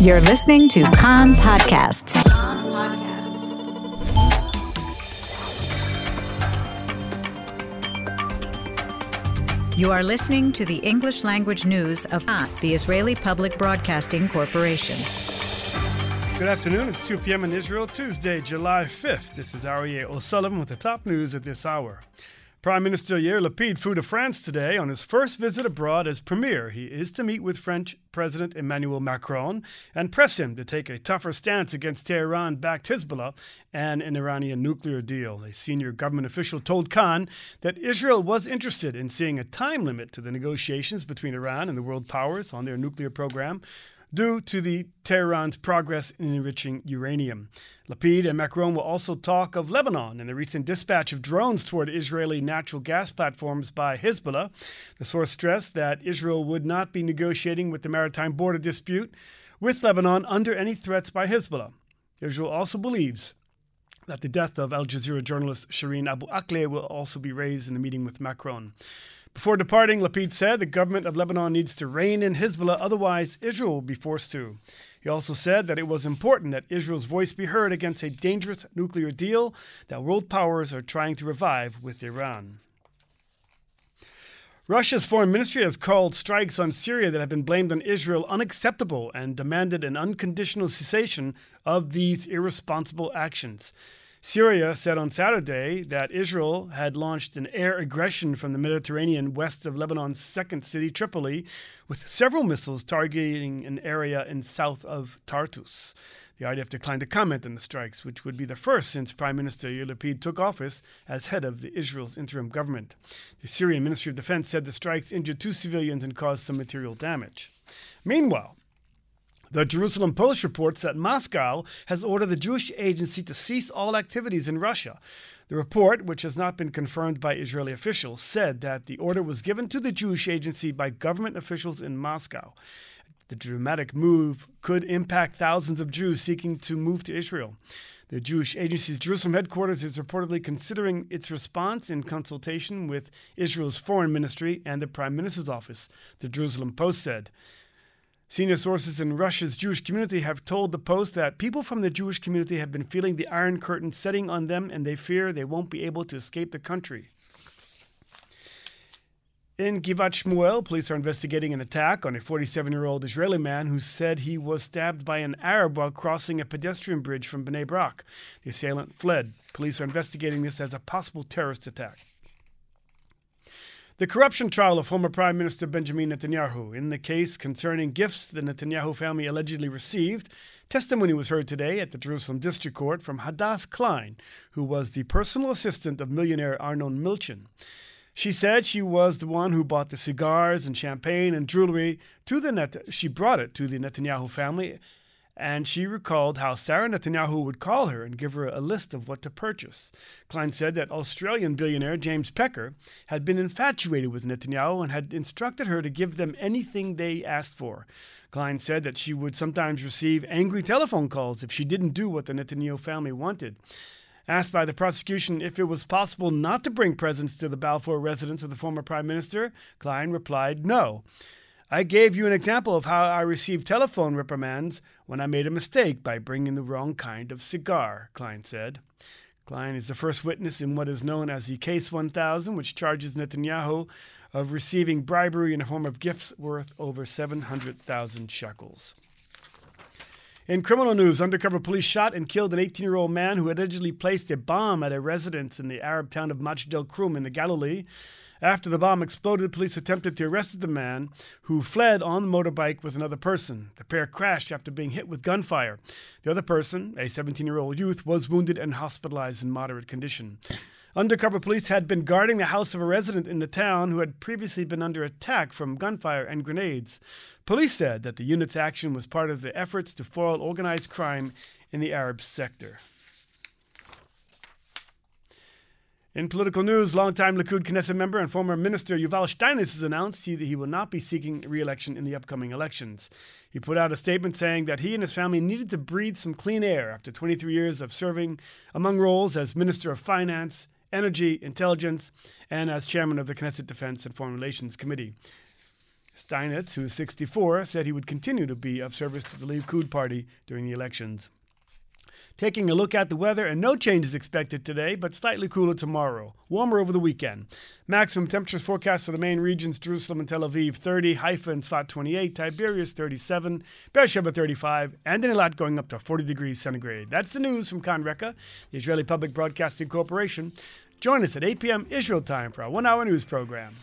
You're listening to Kan Podcasts. You are listening to the English language news of the Israeli Public Broadcasting Corporation. Good afternoon. It's 2 p.m. in Israel, Tuesday, July 5th. This is Aryeh O'Sullivan with the top news at this hour. Prime Minister Yair Lapid flew to France today on his first visit abroad as premier. He is to meet with French President Emmanuel Macron and press him to take a tougher stance against Tehran backed Hezbollah and an Iranian nuclear deal. A senior government official told Kan that Israel was interested in seeing a time limit to the negotiations between Iran and the world powers on their nuclear program due to the Tehran's progress in enriching uranium. Lapid and Macron will also talk of Lebanon and the recent dispatch of drones toward Israeli natural gas platforms by Hezbollah. The source stressed that Israel would not be negotiating with the maritime border dispute with Lebanon under any threats by Hezbollah. Israel also believes that the death of Al Jazeera journalist Shireen Abu Akleh will also be raised in the meeting with Macron. Before departing, Lapid said the government of Lebanon needs to rein in Hezbollah, otherwise, Israel will be forced to. He also said that it was important that Israel's voice be heard against a dangerous nuclear deal that world powers are trying to revive with Iran. Russia's foreign ministry has called strikes on Syria that have been blamed on Israel unacceptable and demanded an unconditional cessation of these irresponsible actions. Syria said on Saturday that Israel had launched an air aggression from the Mediterranean west of Lebanon's second city, Tripoli, with several missiles targeting an area in south of Tartus. The IDF declined to comment on the strikes, which would be the first since Prime Minister Yair Lapid took office as head of the Israel's interim government. The Syrian Ministry of Defense said the strikes injured two civilians and caused some material damage. Meanwhile, the Jerusalem Post reports that Moscow has ordered the Jewish agency to cease all activities in Russia. The report, which has not been confirmed by Israeli officials, said that the order was given to the Jewish agency by government officials in Moscow. The dramatic move could impact thousands of Jews seeking to move to Israel. The Jewish agency's Jerusalem headquarters is reportedly considering its response in consultation with Israel's foreign ministry and the prime minister's office, the Jerusalem Post said. Senior sources in Russia's Jewish community have told the Post that people from the Jewish community have been feeling the Iron Curtain setting on them and they fear they won't be able to escape the country. In Givat Shmuel, police are investigating an attack on a 47 year old Israeli man who said he was stabbed by an Arab while crossing a pedestrian bridge from Bnei Brak. The assailant fled. Police are investigating this as a possible terrorist attack. The corruption trial of former Prime Minister Benjamin Netanyahu. In the case concerning gifts the Netanyahu family allegedly received, testimony was heard today at the Jerusalem District Court from Hadas Klein, who was the personal assistant of millionaire Arnon Milchan. She said she was the one who bought the cigars and champagne and jewelry to the Net- she brought it to the Netanyahu family and she recalled how Sarah Netanyahu would call her and give her a list of what to purchase. Klein said that Australian billionaire James Packer had been infatuated with Netanyahu and had instructed her to give them anything they asked for. Klein said that she would sometimes receive angry telephone calls if she didn't do what the Netanyahu family wanted. Asked by the prosecution if it was possible not to bring presents to the Balfour residence of the former prime minister, Klein replied no. I gave you an example of how I received telephone reprimands when I made a mistake by bringing the wrong kind of cigar, Klein said. Klein is the first witness in what is known as the Case 1000, which charges Netanyahu of receiving bribery in the form of gifts worth over 700,000 shekels. In criminal news, undercover police shot and killed an 18 year old man who allegedly placed a bomb at a residence in the Arab town of Majid al Krum in the Galilee. After the bomb exploded, police attempted to arrest the man, who fled on the motorbike with another person. The pair crashed after being hit with gunfire. The other person, a 17 year old youth, was wounded and hospitalized in moderate condition. Undercover police had been guarding the house of a resident in the town who had previously been under attack from gunfire and grenades. Police said that the unit's action was part of the efforts to foil organized crime in the Arab sector. In political news, longtime Likud Knesset member and former minister Yuval Steinitz has announced that he will not be seeking re-election in the upcoming elections. He put out a statement saying that he and his family needed to breathe some clean air after 23 years of serving among roles as Minister of Finance, Energy, Intelligence, and as chairman of the Knesset Defense and Foreign Relations Committee. Steinitz, who is 64, said he would continue to be of service to the Likud party during the elections. Taking a look at the weather, and no changes expected today, but slightly cooler tomorrow. Warmer over the weekend. Maximum temperatures forecast for the main regions Jerusalem and Tel Aviv 30, Haifa and Sfat 28, Tiberias 37, Beersheba 35, and in Eilat going up to 40 degrees centigrade. That's the news from Kan Reka, the Israeli Public Broadcasting Corporation. Join us at 8 p.m. Israel time for our one hour news program.